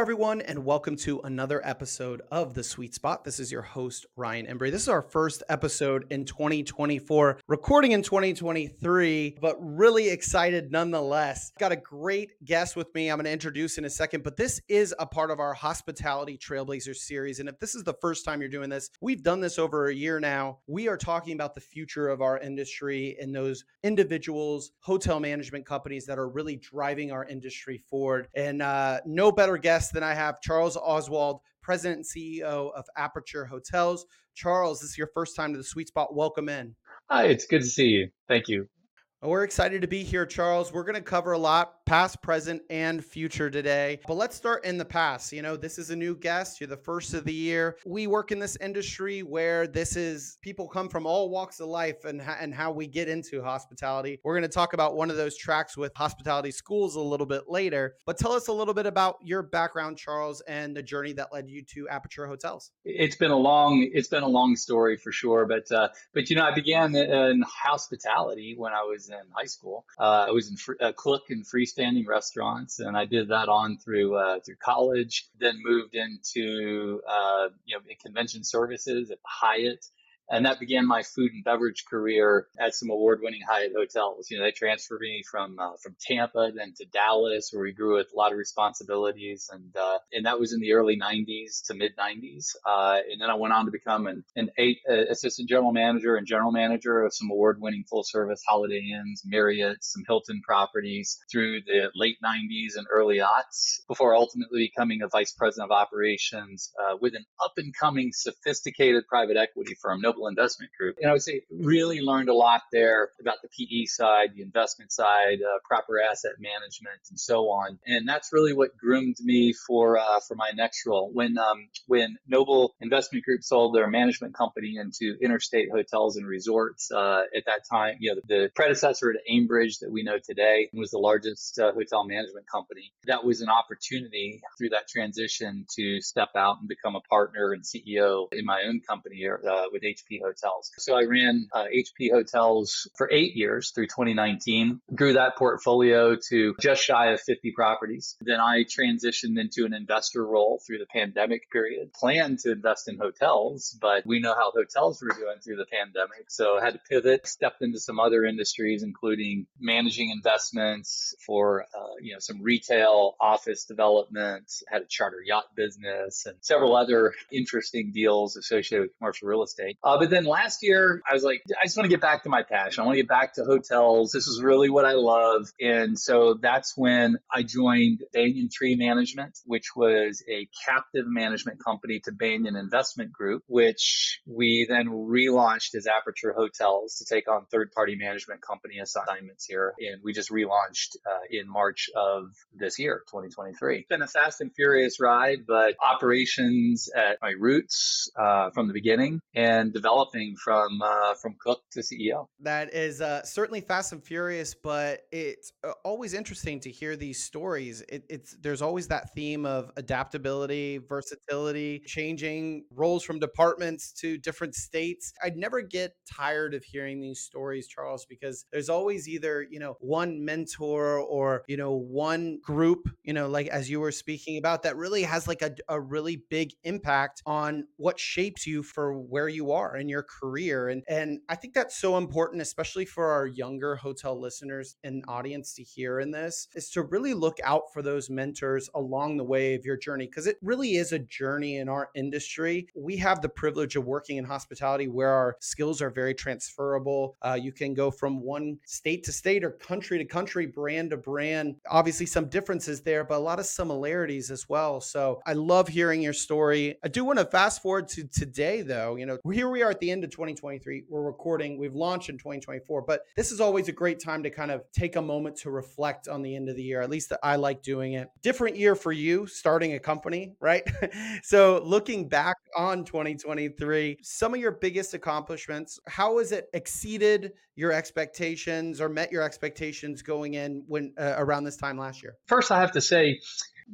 Everyone, and welcome to another episode of The Suite Spot. This is your host, Ryan Embree. This is our first episode in 2024, recording in 2023, but really excited nonetheless. Got a great guest with me. I'm going to introduce in a second, but this is a part of our Hospitality Trailblazers series. And if this is the first time you're doing this, we've done this over a year now. We are talking about the future of our industry and those individuals, hotel management companies that are really driving our industry forward. And uh, no better guest guest than I have Charles Oswald, President and CEO of Aperture Hotels. Charles, this is your first time to the Suite Spot. Welcome in. Hi, it's good to see you. Thank you. We're excited to be here, Charles. We're going to cover a lot, past, present, and future today. But let's start in the past. You know, this is a new guest. You're the first of the year. We work in this industry where this is people come from all walks of life and, and how we get into hospitality. We're going to talk about one of those tracks with hospitality schools a little bit later. But tell us a little bit about your background, Charles, and the journey that led you to Aperture Hotels. It's been a long, it's been a long story for sure. But, uh, but you know, I began in hospitality when I was in high school. Uh, I was in a cook in freestanding restaurants, and I did that on through uh, through college. Then moved into uh, you know convention services at Hyatt and that began my food and beverage career at some award-winning Hyatt hotels. You know, they transferred me from uh, from Tampa then to Dallas, where we grew with a lot of responsibilities, and uh, and that was in the early '90s to mid '90s. Uh, and then I went on to become an, an eight, uh, assistant general manager and general manager of some award-winning full-service Holiday Inns, Marriott, some Hilton properties through the late '90s and early aughts, before ultimately becoming a vice president of operations uh, with an up-and-coming, sophisticated private equity firm, Noble Investment Group. And I would say really learned a lot there about the PE side, the investment side, uh, proper asset management, and so on. And that's really what groomed me for uh, for my next role. When um, when Noble Investment Group sold their management company into Interstate Hotels and Resorts uh, at that time, you know, the predecessor to Aimbridge that we know today was the largest uh, hotel management company. That was an opportunity through that transition to step out and become a partner and CEO in my own company uh, with HP HP Hotels. So I ran uh, HP Hotels for eight years through 2019, grew that portfolio to just shy of 50 properties. Then I transitioned into an investor role through the pandemic period, planned to invest in hotels, but we know how hotels were doing through the pandemic. So I had to pivot, stepped into some other industries, including managing investments for, uh, you know, some retail office development, had a charter yacht business and several other interesting deals associated with commercial real estate. Uh, but then last year, I was like, I just want to get back to my passion. I want to get back to hotels. This is really what I love. And so that's when I joined Banyan Tree Management, which was a captive management company to Banyan Investment Group, which we then relaunched as Aperture Hotels to take on third party management company assignments here. And we just relaunched uh, in March of this year, 2023. It's been a fast and furious ride, but operations at my roots uh, from the beginning and developing from uh, from cook to CEO. That is uh, certainly fast and furious, but it's uh, always interesting to hear these stories. It, it's there's always that theme of adaptability, versatility, changing roles from departments to different states. I'd never get tired of hearing these stories, Charles, because there's always either you know one mentor or you know one group, you know, like as you were speaking about, that really has like a, a really big impact on what shapes you for where you are in your career. And and I think that's so important, especially for our younger hotel listeners and audience to hear in this, is to really look out for those mentors along the way of your journey. Cause it really is a journey in our industry. We have the privilege of working in hospitality where our skills are very transferable. Uh, you can go from one state to state or country to country, brand to brand. Obviously, some differences there, but a lot of similarities as well. So I love hearing your story. I do want to fast forward to today, though. You know, here we are are at the end of 2023. We're recording, we've launched in 2024, but this is always a great time to kind of take a moment to reflect on the end of the year. At least I like doing it. Different year for you, starting a company, right? so looking back on 2023, some of your biggest accomplishments, how has it exceeded your expectations or met your expectations going in when uh, around this time last year? First, I have to say,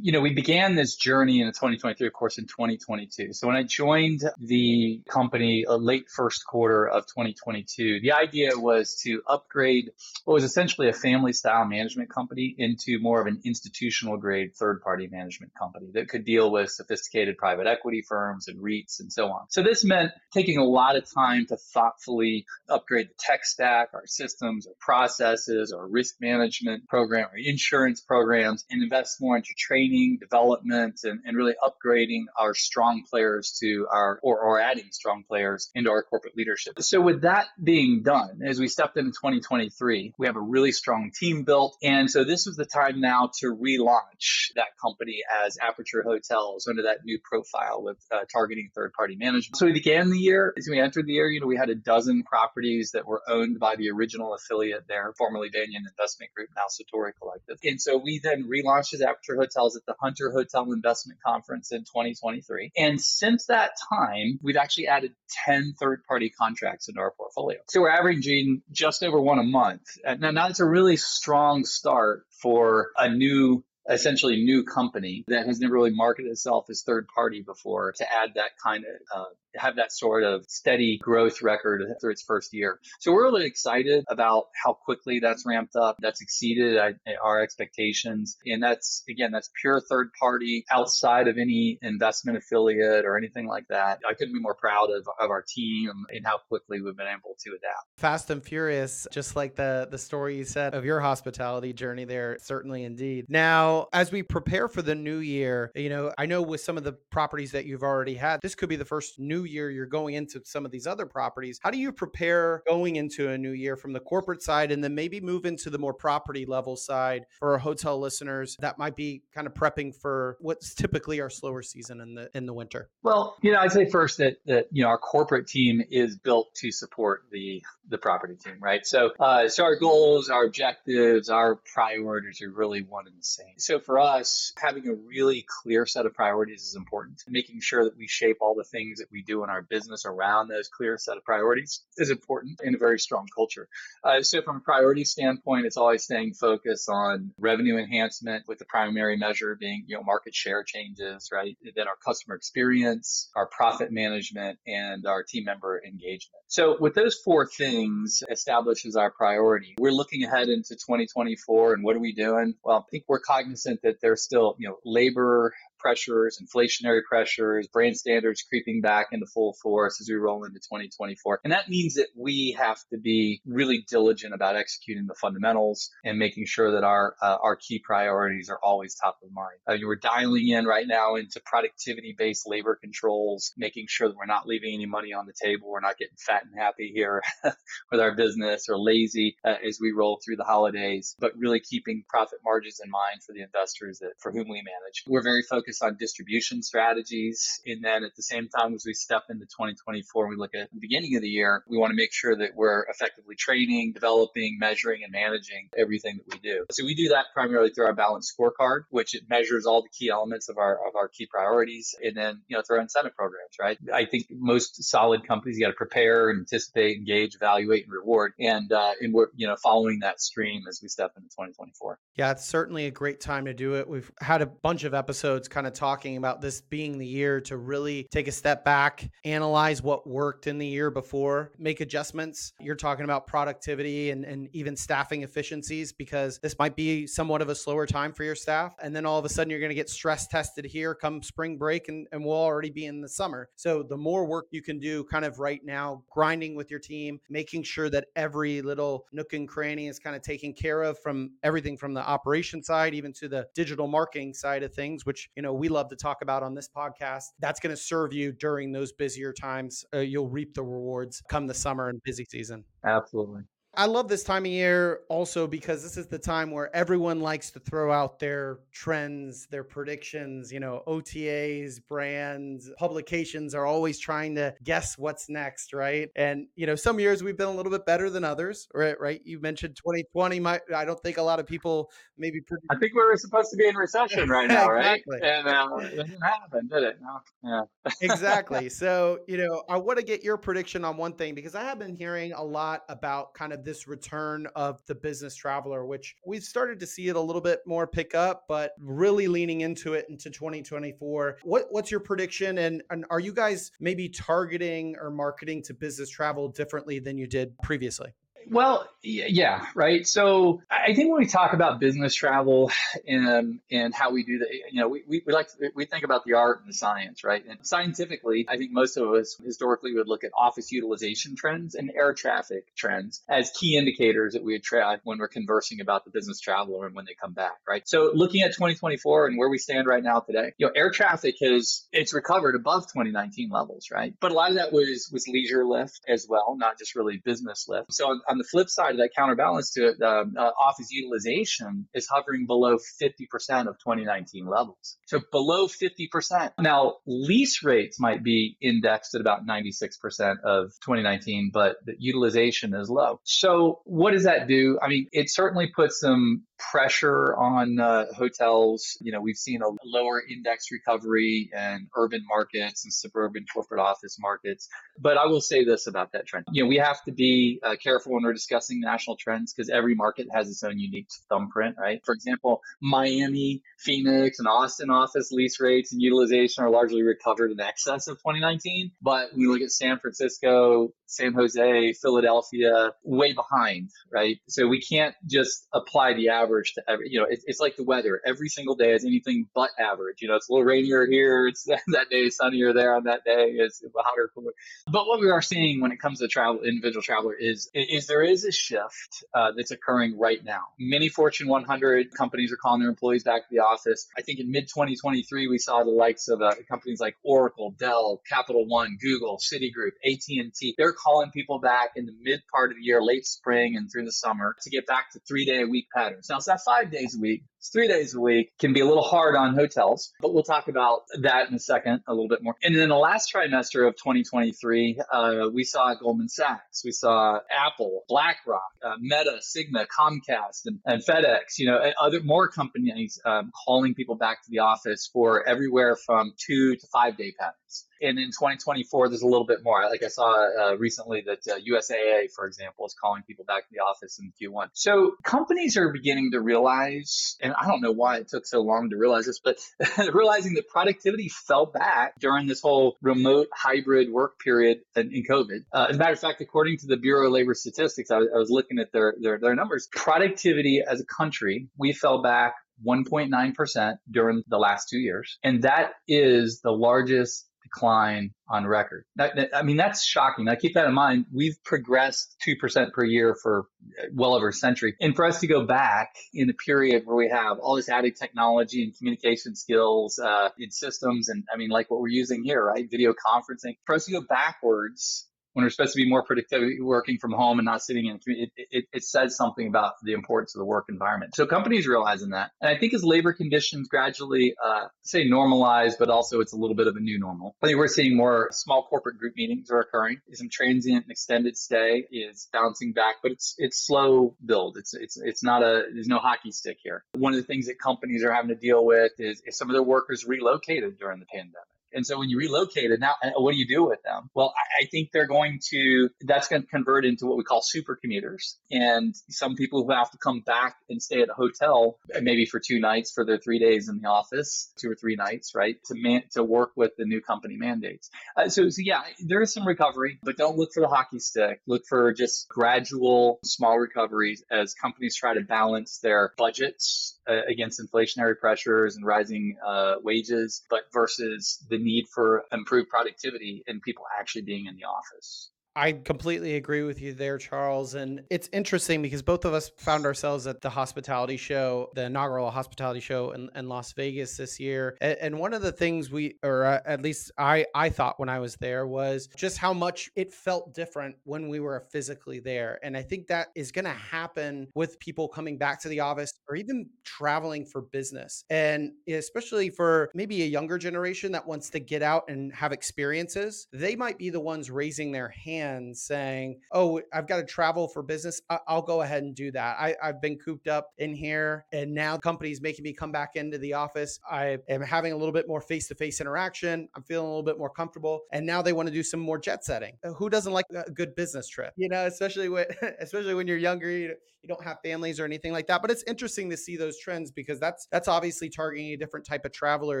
you know, we began this journey in 2023, of course, in 2022. So when I joined the company uh, late first quarter of 2022, the idea was to upgrade what was essentially a family style management company into more of an institutional grade third party management company that could deal with sophisticated private equity firms and REITs and so on. So this meant taking a lot of time to thoughtfully upgrade the tech stack, our systems, our processes, our risk management program, our insurance programs, and invest more into training, development, and, and really upgrading our strong players to our, or, or adding strong players into our corporate leadership. So with that being done, as we stepped into 2023, we have a really strong team built. And so this was the time now to relaunch that company as Aperture Hotels under that new profile with uh, targeting third party management. So we began the year, as we entered the year, you know, we had a dozen properties that were owned by the original affiliate there, formerly Banyan Investment Group, now Satori Collective. And so we then relaunched as Aperture Hotels at the Hunter Hotel Investment Conference in 2023. And since that time, we've actually added 10 third party contracts into our portfolio. So we're averaging just over one a month. Now, now it's a really strong start for a new essentially new company that has never really marketed itself as third party before to add that kind of uh, have that sort of steady growth record through its first year. So we're really excited about how quickly that's ramped up. That's exceeded our expectations. And that's, again, that's pure third party outside of any investment affiliate or anything like that. I couldn't be more proud of, of our team and how quickly we've been able to adapt. Fast and furious, just like the, the story you said of your hospitality journey there, certainly indeed. Now, as we prepare for the new year, you know, I know with some of the properties that you've already had, this could be the first new new year you're going into some of these other properties how do you prepare going into a new year from the corporate side and then maybe move into the more property level side for our hotel listeners that might be kind of prepping for what's typically our slower season in the in the winter? Well you know i'd say first that that you know our corporate team is built to support the the property team right? So uh, so our goals our objectives our priorities are really one and the same. So for us having a really clear set of priorities is important making sure that we shape all the things that we do do in our business around those clear set of priorities is important in a very strong culture. Uh, so, from a priority standpoint, it's always staying focused on revenue enhancement, with the primary measure being you know market share changes, right? Then our customer experience, our profit management, and our team member engagement. So, with those four things established as our priority, we're looking ahead into 2024, and what are we doing? Well, I think we're cognizant that there's still you know labor pressures, inflationary pressures, brand standards creeping back into full force as we roll into 2024. And that means that we have to be really diligent about executing the fundamentals and making sure that our uh, our key priorities are always top of mind. Uh, we're dialing in right now into productivity-based labor controls, making sure that we're not leaving any money on the table. We're not getting fat and happy here with our business or lazy uh, as we roll through the holidays, but really keeping profit margins in mind for the investors that for whom we manage. We're very focused focus on distribution strategies. And then at the same time, as we step into 2024, we look at the beginning of the year, we want to make sure that we're effectively training, developing, measuring, and managing everything that we do. So we do that primarily through our balanced scorecard, which it measures all the key elements of our of our key priorities, and then you know through our incentive programs. Right. I think most solid companies got to prepare, anticipate, engage, evaluate, and reward, and uh, and we're you know following that stream as we step into 2024. Yeah, it's certainly a great time to do it. We've had a bunch of episodes kind of talking about this being the year to really take a step back, analyze what worked in the year before, make adjustments. You're talking about productivity and, and even staffing efficiencies because this might be somewhat of a slower time for your staff. And then all of a sudden, you're going to get stress tested here come spring break, and, and we'll already be in the summer. So, the more work you can do kind of right now, grinding with your team, making sure that every little nook and cranny is kind of taken care of from everything from the operation side, even to the digital marketing side of things, which, you know, we love to talk about on this podcast. That's going to serve you during those busier times. Uh, you'll reap the rewards come the summer and busy season. Absolutely. I love this time of year also because this is the time where everyone likes to throw out their trends, their predictions. You know, OTAs, brands, publications are always trying to guess what's next, right? And, you know, some years we've been a little bit better than others, right? Right. You mentioned 2020. My, I don't think a lot of people maybe. Predict- I think we were supposed to be in recession right now, exactly. right? And uh, it didn't happen, did it? No. Yeah. exactly. So, you know, I want to get your prediction on one thing because I have been hearing a lot about kind of this return of the business traveler, which we've started to see it a little bit more pick up, but really leaning into it into 2024. What, what's your prediction? And, and are you guys maybe targeting or marketing to business travel differently than you did previously? Well, yeah, right. So I think when we talk about business travel and um, and how we do that, you know, we, we, we like to, we think about the art and the science, right? And scientifically, I think most of us historically would look at office utilization trends and air traffic trends as key indicators that we would when we're conversing about the business traveler and when they come back, right? So looking at 2024 and where we stand right now today, you know, air traffic has it's recovered above 2019 levels, right? But a lot of that was was leisure lift as well, not just really business lift. So on, on the flip side of that counterbalance to it, um, uh, office utilization is hovering below 50% of 2019 levels. So below 50%. Now, lease rates might be indexed at about 96% of 2019, but the utilization is low. So what does that do? I mean, it certainly puts some pressure on uh, hotels. You know, we've seen a lower index recovery in urban markets and suburban corporate office markets. But I will say this about that trend. You know, we have to be uh, careful when we're discussing national trends because every market has its own unique thumbprint, right? For example, Miami, Phoenix, and Austin office lease rates and utilization are largely recovered in excess of 2019. But you look at San Francisco, San Jose, Philadelphia, way behind, right? So we can't just apply the average to every, you know, it's, it's like the weather. Every single day is anything but average. You know, it's a little rainier here, it's that day, sunnier there on that day, it's hotter, cooler. But what we are seeing when it comes to travel, individual traveler is, is there is a shift uh, that's occurring right now. Many Fortune 100 companies are calling their employees back to the office. I think in mid 2023, we saw the likes of uh, companies like Oracle, Dell, Capital One, Google, Citigroup, AT&T. They're calling people back in the mid part of the year, late spring and through the summer to get back to three day a week patterns. Now not five days a week, it's three days a week, can be a little hard on hotels, but we'll talk about that in a second a little bit more. And then the last trimester of 2023, uh, we saw Goldman Sachs, we saw Apple, BlackRock, uh, Meta, Cigna, Comcast, and, and, FedEx, you know, and other more companies um, calling people back to the office for everywhere from two to five day patterns and in 2024, there's a little bit more. Like I saw uh, recently that uh, USAA, for example, is calling people back to the office in Q1. So companies are beginning to realize, and I don't know why it took so long to realize this, but realizing that productivity fell back during this whole remote hybrid work period in, in COVID. Uh, as a matter of fact, according to the Bureau of Labor Statistics, I was, I was looking at their, their, their numbers. Productivity as a country, we fell back 1.9% during the last two years. And that is the largest decline on record. That, that, I mean, that's shocking. Now, keep that in mind. We've progressed 2% per year for well over a century. And for us to go back in a period where we have all this added technology and communication skills uh, in systems, and I mean, like what we're using here, right? Video conferencing, for us to go backwards when we're supposed to be more productive working from home and not sitting in it, it, it, says something about the importance of the work environment. So companies realizing that. And i think as labor conditions gradually uh, say normalize but also it's a little bit of a new normal. I think we're seeing more small corporate group meetings are occurring. Some transient and extended stay is bouncing back but it's it's slow build. It's it's it's not a there's no hockey stick here. One of the things that companies are having to deal with is, is some of their workers relocated during the pandemic and so when you relocate it, now what do you do with them? Well, I, I think they're going to, that's going to convert into what we call super commuters. And some people who have to come back and stay at a hotel, maybe for two nights for their three days in the office, two or three nights, right? To man, to work with the new company mandates. Uh, so, so yeah, there is some recovery, but don't look for the hockey stick. Look for just gradual small recoveries as companies try to balance their budgets uh, against inflationary pressures and rising uh, wages, but versus the need for improved productivity and people actually being in the office. I completely agree with you there, Charles. And it's interesting because both of us found ourselves at the hospitality show, the inaugural hospitality show in, in Las Vegas this year. And, and, one of the things we, or uh, at least I, I thought when I was there, was just how much it felt different when we were physically there. And I think that is going to happen with people coming back to the office or even traveling for business. And especially for maybe a younger generation that wants to get out and have experiences, they might be the ones raising their hand plan saying, oh, I've got to travel for business. I- will go ahead and do that. I, I've been cooped up in here and now the company's making me come back into the office. I am having a little bit more face to face interaction. I'm feeling a little bit more comfortable. And now they want to do some more jet setting. Uh, who doesn't like a good business trip? You know, especially when, especially when you're younger, you, you don't have families or anything like that. But it's interesting to see those trends because that's, that's obviously targeting a different type of traveler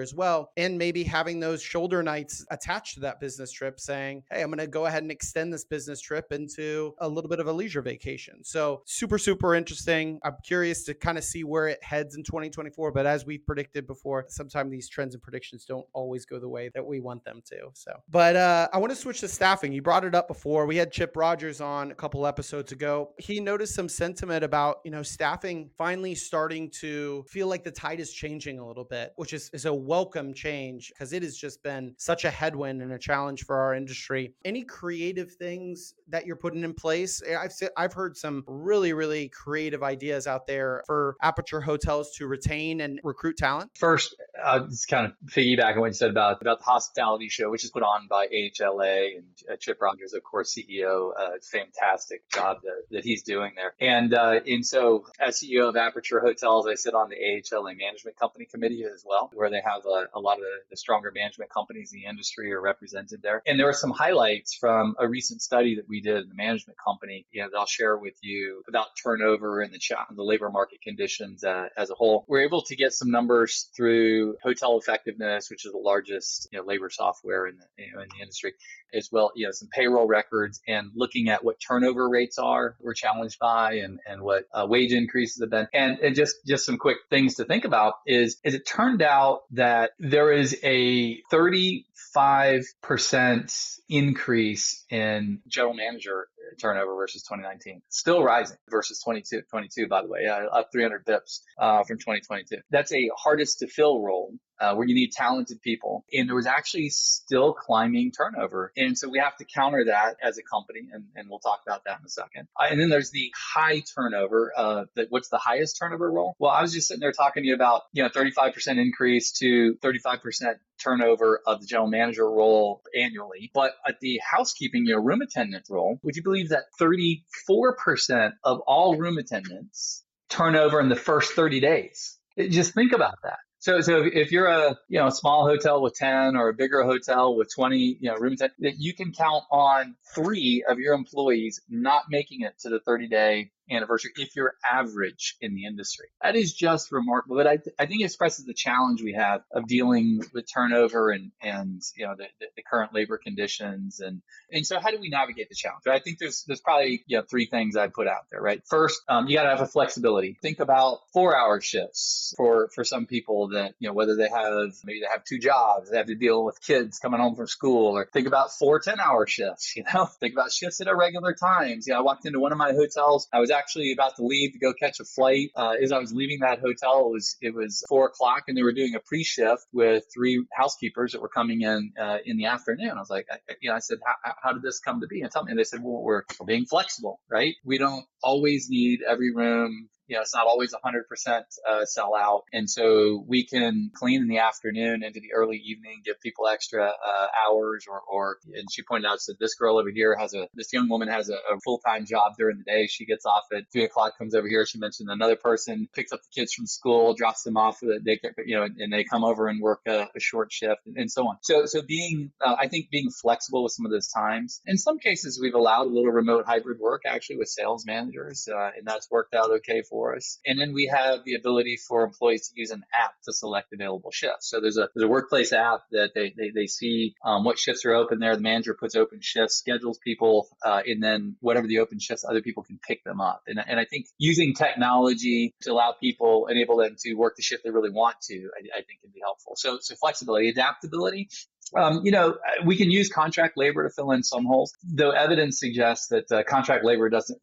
as well. And maybe having those shoulder nights attached to that business trip saying, Hey, I'm going to go ahead and extend this business trip into a little bit of a leisure vacation. So super, super interesting. I'm curious to kind of see where it heads in 2024. But as we predicted before, sometimes these trends and predictions don't always go the way that we want them to. So, but uh, I want to switch to staffing. You brought it up before. We had Chip Rogers on a couple episodes ago. He noticed some sentiment about, you know, staffing finally starting to feel like the tide is changing a little bit, which is, is a welcome change because it has just been such a headwind and a challenge for our industry. Any creative things that you're putting in place? Eh, I've I've heard some really really creative ideas out there for Aperture hotels to retain and recruit talent. First, uh, just kind of piggyback on what you said about about the hospitality show, which is put on by AHLA and uh, Chip Rogers, of course, CEO. Uh, fantastic job that, that he's doing there. And uh, and so, as CEO of Aperture Hotels, I sit on the AHLA management company committee as well, where they have a, a lot of the stronger management companies in the industry are represented there. And there were some highlights from a recent study that we did in the management company. You know, that I'll share with you about turnover and the the labor market conditions uh, as a whole. We're able to get some numbers through Hotel Effectiveness, which is the largest you know, labor software in the, you know, in the industry, as well. You know, some payroll records and looking at what turnover rates are we're challenged by, and and what uh, wage increases have been. And, and just just some quick things to think about is is it turned out that there is a 35% increase in general manager turnover versus 2019. Still rising versus 22, 22 by the way, uh, up 300 bips uh, from 2022. That's a hardest to fill role uh, where you need talented people. And there was actually still climbing turnover. And so we have to counter that as a company. And, and we'll talk about that in a second. Uh, and then there's the high turnover. Uh, that what's the highest turnover role? Well, I was just sitting there talking to you about, you know, 35% increase to 35% turnover of the general manager role annually. But at the housekeeping, you know, room attendant role, would you believe that 34% of all room attendants turnover in the first 30 days? Just think about that. So, so if you're a you know a small hotel with ten or a bigger hotel with twenty you know rooms, that you can count on three of your employees not making it to the thirty day anniversary if you're average in the industry. That is just remarkable. But I, I think it expresses the challenge we have of dealing with turnover and, and you know, the, the, current labor conditions. And, and so how do we navigate the challenge? I think there's, there's probably, you know, three things I'd put out there, right? First, um, you got to have a flexibility. Think about four hour shifts for, for some people that, you know, whether they have, maybe they have two jobs, they have to deal with kids coming home from school or think about four 10 hour shifts, you know, think about shifts at irregular times. You know, I walked into one of my hotels. I was actually about to leave to go catch a flight. Uh, as I was leaving that hotel, it was it was four o'clock, and they were doing a pre-shift with three housekeepers that were coming in uh, in the afternoon. I was like, I, you know, I said, how did this come to be? And tell me, and they said, well, we're, we're being flexible, right? We don't always need every room you know, it's not always 100% uh, sell out. And so we can clean in the afternoon into the early evening, give people extra uh, hours or, or, and she pointed out, said this girl over here has a, this young woman has a, a full-time job during the day. She gets off at three o'clock, comes over here. She mentioned another person picks up the kids from school, drops them off they, you know, and they come over and work a, a short shift and, and, so on. So, so being, uh, I think being flexible with some of those times. In some cases, we've allowed a little remote hybrid work actually with sales managers, uh, and that's worked out okay for for us. And then we have the ability for employees to use an app to select available shifts. So there's a there's a workplace app that they they, they see um, what shifts are open there. The manager puts open shifts, schedules people, uh, and then whatever the open shifts, other people can pick them up. And, and I think using technology to allow people, enable them to work the shift they really want to, I, I think can be helpful. So so flexibility, adaptability, um, you know, we can use contract labor to fill in some holes, though evidence suggests that uh, contract labor doesn't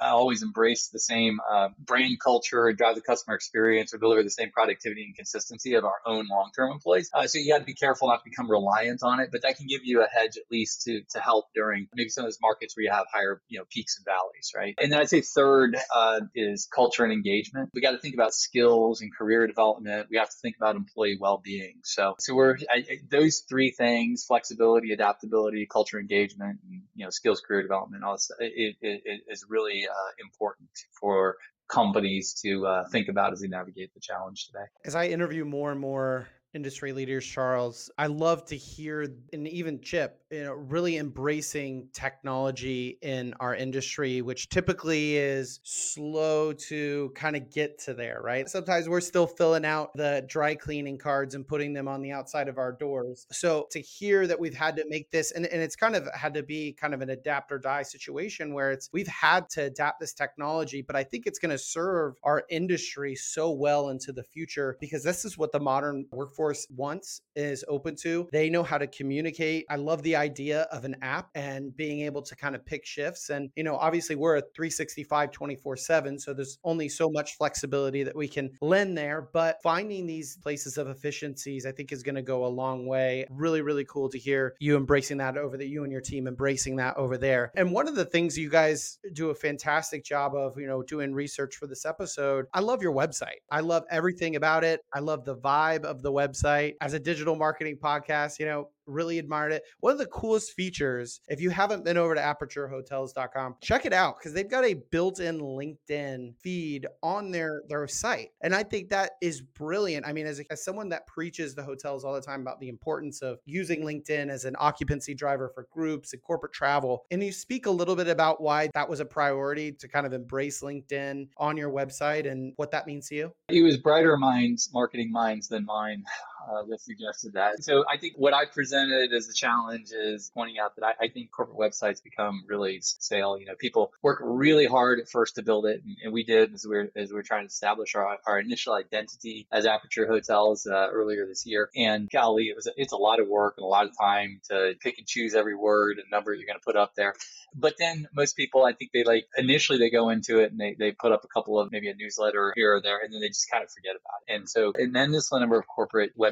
uh, always embrace the same uh, brand culture and drive the customer experience or deliver the same productivity and consistency of our own long-term employees. Uh, so you got to be careful not to become reliant on it, but that can give you a hedge at least to to help during maybe some of those markets where you have higher, you know, peaks and valleys, right? And then I'd say third uh, is culture and engagement. We got to think about skills and career development. We have to think about employee well-being. So, so we're I, those three three things: flexibility, adaptability, culture engagement, and you know, skills, career development. All this it, it, it is really uh, important for companies to uh, think about as they navigate the challenge today. As I interview more and more industry leaders, Charles. I love to hear, and even Chip, you know, really embracing technology in our industry, which typically is slow to kind of get to there, right? Sometimes we're still filling out the dry cleaning cards and putting them on the outside of our doors. So to hear that we've had to make this, and, and it's kind of had to be kind of an adapt or die situation where it's we've had to adapt this technology, but I think it's going to serve our industry so well into the future because this is what the modern workforce workforce wants is open to. They know how to communicate. I love the idea of an app and being able to kind of pick shifts. And, you know, obviously we're a 365 24 7. So there's only so much flexibility that we can lend there. But finding these places of efficiencies, I think is going to go a long way. Really, really cool to hear you embracing that over that you and your team embracing that over there. And one of the things you guys do a fantastic job of, you know, doing research for this episode, I love your website. I love everything about it. I love the vibe of the website website as a digital marketing podcast. You know, really admired it. One of the coolest features, if you haven't been over to aperturehotels.com, check it out because they've got a built-in LinkedIn feed on their their site. And I think that is brilliant. I mean, as, as someone that preaches the hotels all the time about the importance of using LinkedIn as an occupancy driver for groups and corporate travel, and you speak a little bit about why that was a priority to kind of embrace LinkedIn on your website and what that means to you. It was brighter minds, marketing minds than mine uh, that suggested that. So I think what I presented as a challenge is pointing out that I, I, think corporate websites become really stale. You know, people work really hard at first to build it, and, and we did as we are as we are trying to establish our, our initial identity as Aperture Hotels uh, earlier this year. And golly, it was it's a lot of work and a lot of time to pick and choose every word and number you're going to put up there. But then most people, I think they like initially they go into it and they, they put up a couple of maybe a newsletter here or there, and then they just kind of forget about it. And so an endless number of corporate websites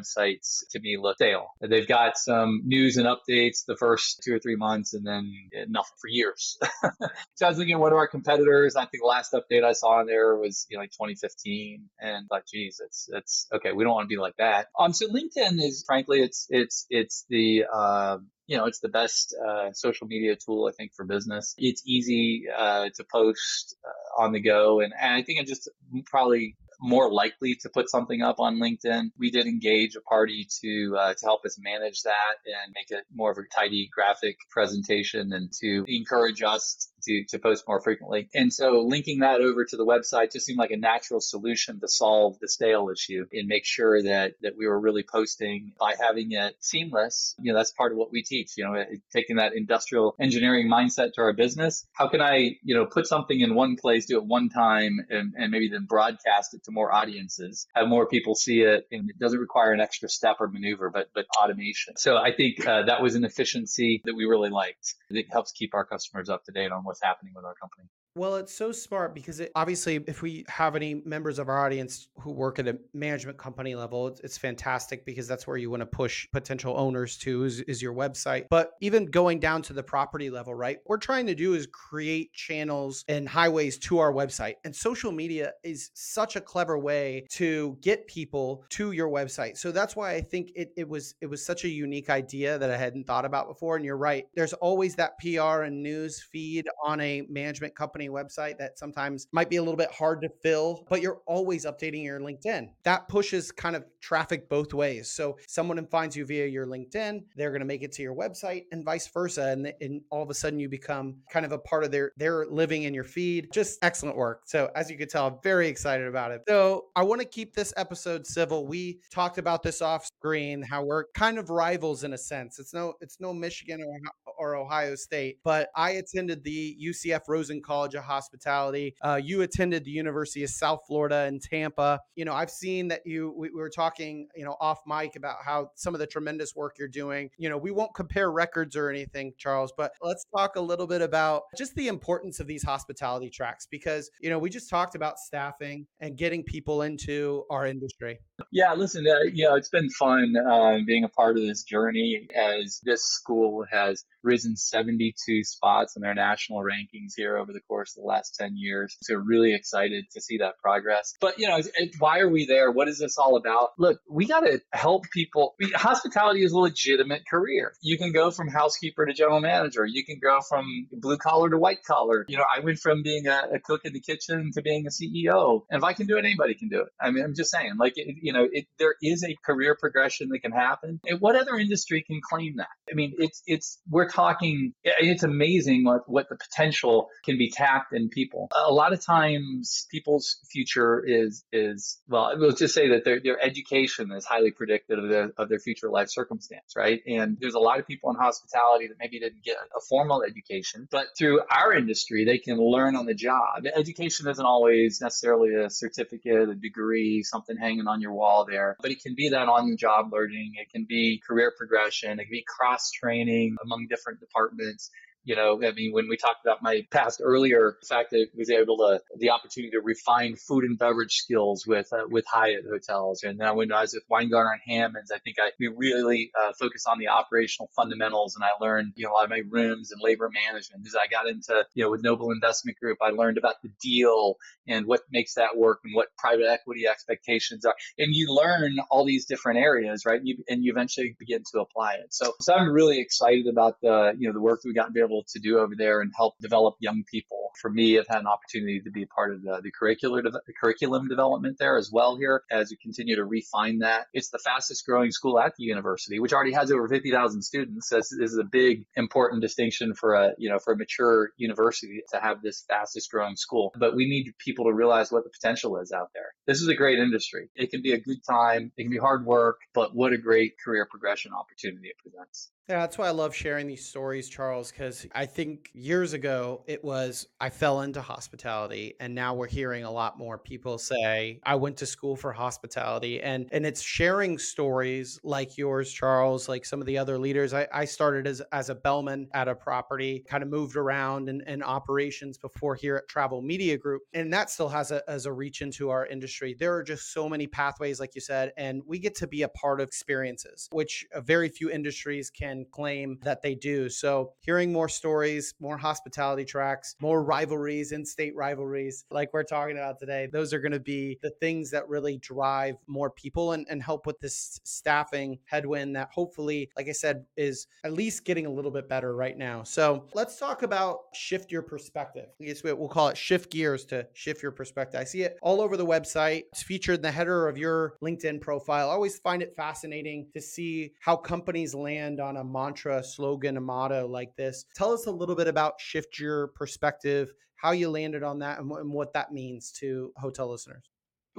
to me look stale. They've got some news and updates the first two or three months, and then nothing for years. so I was looking at one of our competitors. I think the last update I saw on there was you know like 2015, and like, geez, it's it's okay. We don't want to be like that. Um, so LinkedIn is frankly, it's it's it's the uh, you know, it's the best uh, social media tool, I think, for business. It's easy uh, to post uh, on the go. And, and I think it just probably more likely to put something up on LinkedIn. We did engage a party to uh, to help us manage that and make it more of a tidy graphic presentation and to encourage us to, to post more frequently. And so linking that over to the website just seemed like a natural solution to solve the stale issue and make sure that, that we were really posting by having it seamless. You know, that's part of what we teach, you know, taking that industrial engineering mindset to our business. How can I, you know, put something in one place, do it one time and, and maybe then broadcast it to more audiences, have more people see it, and it doesn't require an extra step or maneuver, but but automation. So I think uh, that was an efficiency that we really liked. It helps keep our customers up to date on what's happening with our company. Well, it's so smart because it, obviously, if we have any members of our audience who work at a management company level, it's, it's fantastic because that's where you want to push potential owners to is, is your website. But even going down to the property level, right? What we're trying to do is create channels and highways to our website. And social media is such a clever way to get people to your website. So that's why I think it, it was it was such a unique idea that I hadn't thought about before. And you're right. There's always that PR and news feed on a management company company website that sometimes might be a little bit hard to fill, but you're always updating your LinkedIn. That pushes kind of traffic both ways. So someone finds you via your LinkedIn, they're going to make it to your website and vice versa. And, and all of a sudden you become kind of a part of their, their living in your feed. Just excellent work. So as you can tell, I'm very excited about it. So I want to keep this episode civil. We talked about this off screen, how we're kind of rivals in a sense. It's no, it's no Michigan or, or Ohio State, but I attended the UCF Rosen College of Hospitality. Uh, you attended the University of South Florida in Tampa. You know, I've seen that you, we, we were talking, you know, off mic about how some of the tremendous work you're doing. You know, we won't compare records or anything, Charles, but let's talk a little bit about just the importance of these hospitality tracks because, you know, we just talked about staffing and getting people into our industry. Yeah, listen, uh, you know, it's been fun uh, being a part of this journey as this school has risen 72 spots in their national rankings here over the course of the last 10 years. So really excited to see that progress. But you know, why are we there? What is this all about? Look, we got to help people. Hospitality is a legitimate career. You can go from housekeeper to general manager. You can go from blue collar to white collar. You know, I went from being a, a cook in the kitchen to being a CEO. And if I can do it, anybody can do it. I mean, I'm just saying, like, it, you know, it, there is a career progression that can happen. And what other industry can claim that? I mean, it's it's we're talking. It's amazing what what the potential can be tapped in people. A lot of times, people's future is is well, we'll just say that their their education is highly predictive of their of their future life circumstance, right? And there's a lot of people in hospitality that maybe didn't get a formal education, but through our industry, they can learn on the job. Education isn't always necessarily a certificate, a degree, something hanging on your wall there, but it can be that on the job learning. It can be career progression. It can be cross training among different departments. You know, I mean, when we talked about my past earlier, the fact that I was able to, the opportunity to refine food and beverage skills with uh, with Hyatt hotels. And then when I was with Winegardner and Hammons, I think I we really uh, focused on the operational fundamentals. And I learned, you know, a lot of my rooms and labor management. As I got into, you know, with Noble Investment Group, I learned about the deal and what makes that work and what private equity expectations are. And you learn all these different areas, right? And you, and you eventually begin to apply it. So, so I'm really excited about the, you know, the work we got to be able to do over there and help develop young people. For me, I've had an opportunity to be part of the, the curricular de- curriculum development there as well here as we continue to refine that. It's the fastest growing school at the university, which already has over 50,000 students. This is a big important distinction for a, you know, for a mature university to have this fastest growing school. But we need people to realize what the potential is out there. This is a great industry. It can be a good time. It can be hard work, but what a great career progression opportunity it presents. Yeah, that's why I love sharing these stories, Charles, because I think years ago it was I fell into hospitality, and now we're hearing a lot more people say I went to school for hospitality, and and it's sharing stories like yours, Charles, like some of the other leaders. I, I started as as a bellman at a property, kind of moved around in, in operations before here at Travel Media Group, and that still has a as a reach into our industry. There are just so many pathways, like you said, and we get to be a part of experiences, which very few industries can claim that they do. So, hearing more stories, more hospitality tracks, more rivalries, in state rivalries, like we're talking about today, those are going to be the things that really drive more people and, and help with this staffing headwind that hopefully, like I said, is at least getting a little bit better right now. So, let's talk about shift your perspective. I guess we'll call it shift gears to shift your perspective. I see it all over the website. It's featured in the header of your LinkedIn profile. I always find it fascinating to see how companies land on a mantra, slogan, a motto like this. Tell us a little bit about Shift Your Perspective, how you landed on that, and, and what that means to hotel listeners.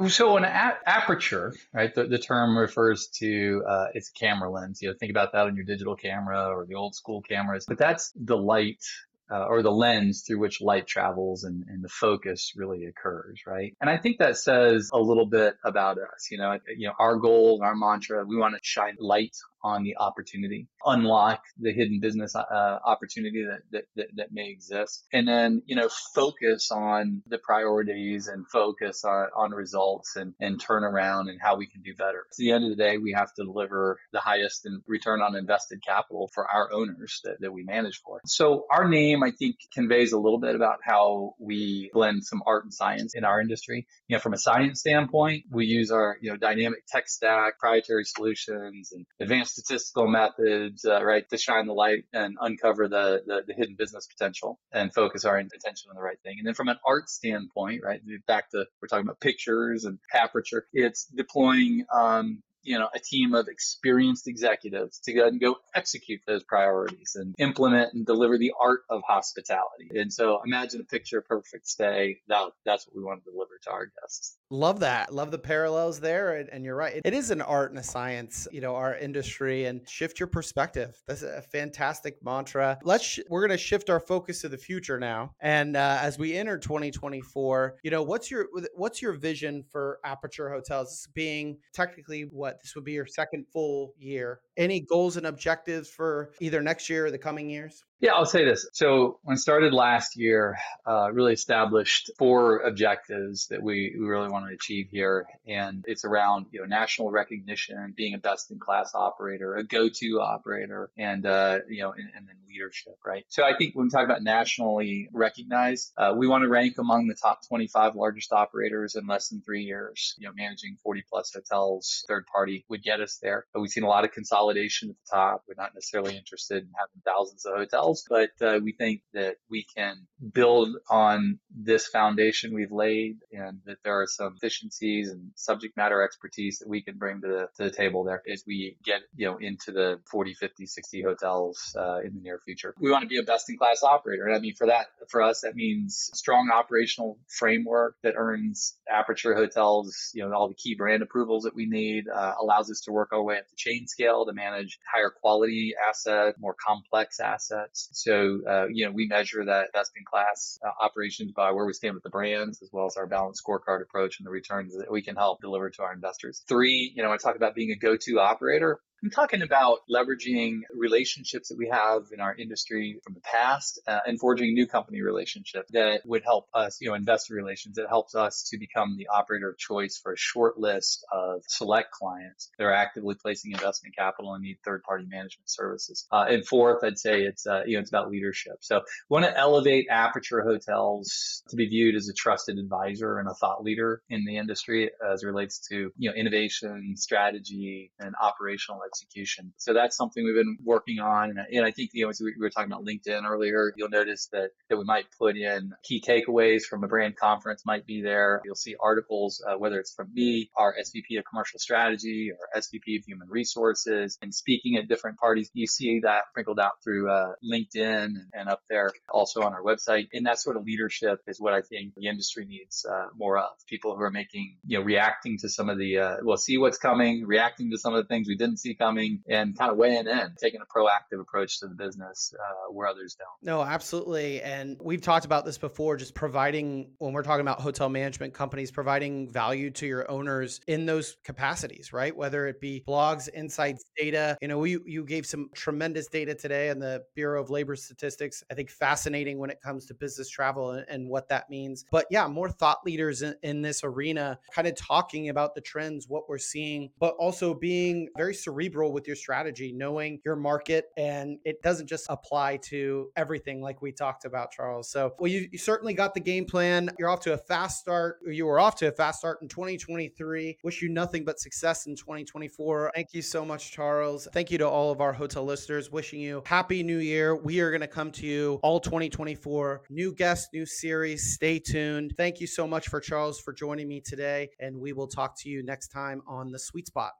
So an a- aperture, right? The, the term refers to uh, it's a camera lens. You know, think about that on your digital camera or the old school cameras. But that's the light uh, or the lens through which light travels and, and the focus really occurs, right? And I think that says a little bit about us. You know, you know, our goal, our mantra, we want to shine light on the opportunity, unlock the hidden business uh, opportunity that, that, that, that, may exist. And then, you know, focus on the priorities and focus on, on results and, and turn around and how we can do better. At the end of the day, we have to deliver the highest in return on invested capital for our owners that, that we manage for. So our name, I think, conveys a little bit about how we blend some art and science in our industry. You know, from a science standpoint, we use our, you know, dynamic tech stack, proprietary solutions and advanced statistical methods, uh, right, to shine the light and uncover the, the, the hidden business potential and focus our attention on the right thing. And then from an art standpoint, right, back to we're talking about pictures and aperture, it's deploying um, you know, a team of experienced executives to go and go execute those priorities and implement and deliver the art of hospitality. And so imagine a picture perfect stay. That, that's what we want to deliver to our guests. Love that. Love the parallels there. And, and, you're right. It is an art and a science, you know, our industry and shift your perspective. That's a fantastic mantra. Let's, sh- we're going to shift our focus to the future now. And uh, as we enter 2024, you know, what's your, what's your vision for Aperture Hotels? Being technically what this would be your second full year any goals and objectives for either next year or the coming years? Yeah, I'll say this. So when started last year, uh, really established four objectives that we, we really want to achieve here. And it's around, you know, national recognition, being a best in class operator, a go-to operator, and, uh, you know, and, and, then leadership, right? So I think when we talk about nationally recognized, uh, we want to rank among the top 25 largest operators in less than three years, you know, managing 40 plus hotels, third party would get us there. But we've seen a lot of consolidation at the top. We're not necessarily interested in having thousands of hotels but uh, we think that we can build on this foundation we've laid and that there are some efficiencies and subject matter expertise that we can bring to the, to the table there as we get, you know, into the 40, 50, 60 hotels uh, in the near future. We want to be a best in class operator. And I mean, for that, for us, that means strong operational framework that earns Aperture Hotels, you know, all the key brand approvals that we need, uh, allows us to work our way up the chain scale to manage higher quality assets, more complex assets so, uh, you know, we measure that best in class uh, operations by where we stand with the brands, as well as our balanced scorecard approach and the returns that we can help deliver to our investors. Three, you know, I talk about being a go-to operator. I'm talking about leveraging relationships that we have in our industry from the past uh, and forging new company relationships that would help us, you know, investor relations that helps us to become the operator of choice for a short list of select clients that are actively placing investment capital and need third party management services. Uh, and fourth, I'd say it's, uh, you know, it's about leadership. So we want to elevate Aperture Hotels to be viewed as a trusted advisor and a thought leader in the industry as it relates to, you know, innovation, strategy, and operational execution. So that's something we've been working on. And I think, you know, as we were talking about LinkedIn earlier, you'll notice that, that we might put in key takeaways from a brand conference might be there. You'll see articles, uh, whether it's from me, our SVP of commercial strategy or SVP of human resources and speaking at different parties. You see that sprinkled out through uh, LinkedIn and up there also on our website. And that sort of leadership is what I think the industry needs uh, more of. People who are making, you know, reacting to some of the, uh, well, see what's coming, reacting to some of the things we didn't see coming and kind of weighing in, taking a proactive approach to the business uh, where others don't. No, absolutely. And we've talked about this before, just providing, when we're talking about hotel management companies, providing value to your owners in those capacities, right? Whether it be blogs, insights, data. You know, you, you gave some tremendous data today on the Bureau of Labor Statistics. I think fascinating when it comes to business travel and, and what that means. But yeah, more thought leaders in, in this arena, kind of talking about the trends, what we're seeing, but also being very cerebral cerebral with your strategy, knowing your market, and it doesn't just apply to everything like we talked about, Charles. So, well, you, you certainly got the game plan. You're off to a fast start. You were off to a fast start in 2023. Wish you nothing but success in 2024. Thank you so much, Charles. Thank you to all of our hotel listeners. Wishing you happy new year. We are going to come to you all 2024. New guests, new series. Stay tuned. Thank you so much for Charles for joining me today, and we will talk to you next time on the Suite Spot.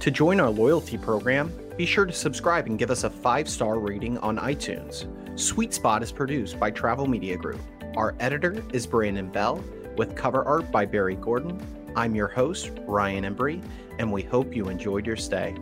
To join our loyalty program, be sure to subscribe and give us a five star rating on iTunes. Suite Spot is produced by Travel Media Group. Our editor is Brandon Bell, with cover art by Barry Gordon. I'm your host, Ryan Embree, and we hope you enjoyed your stay.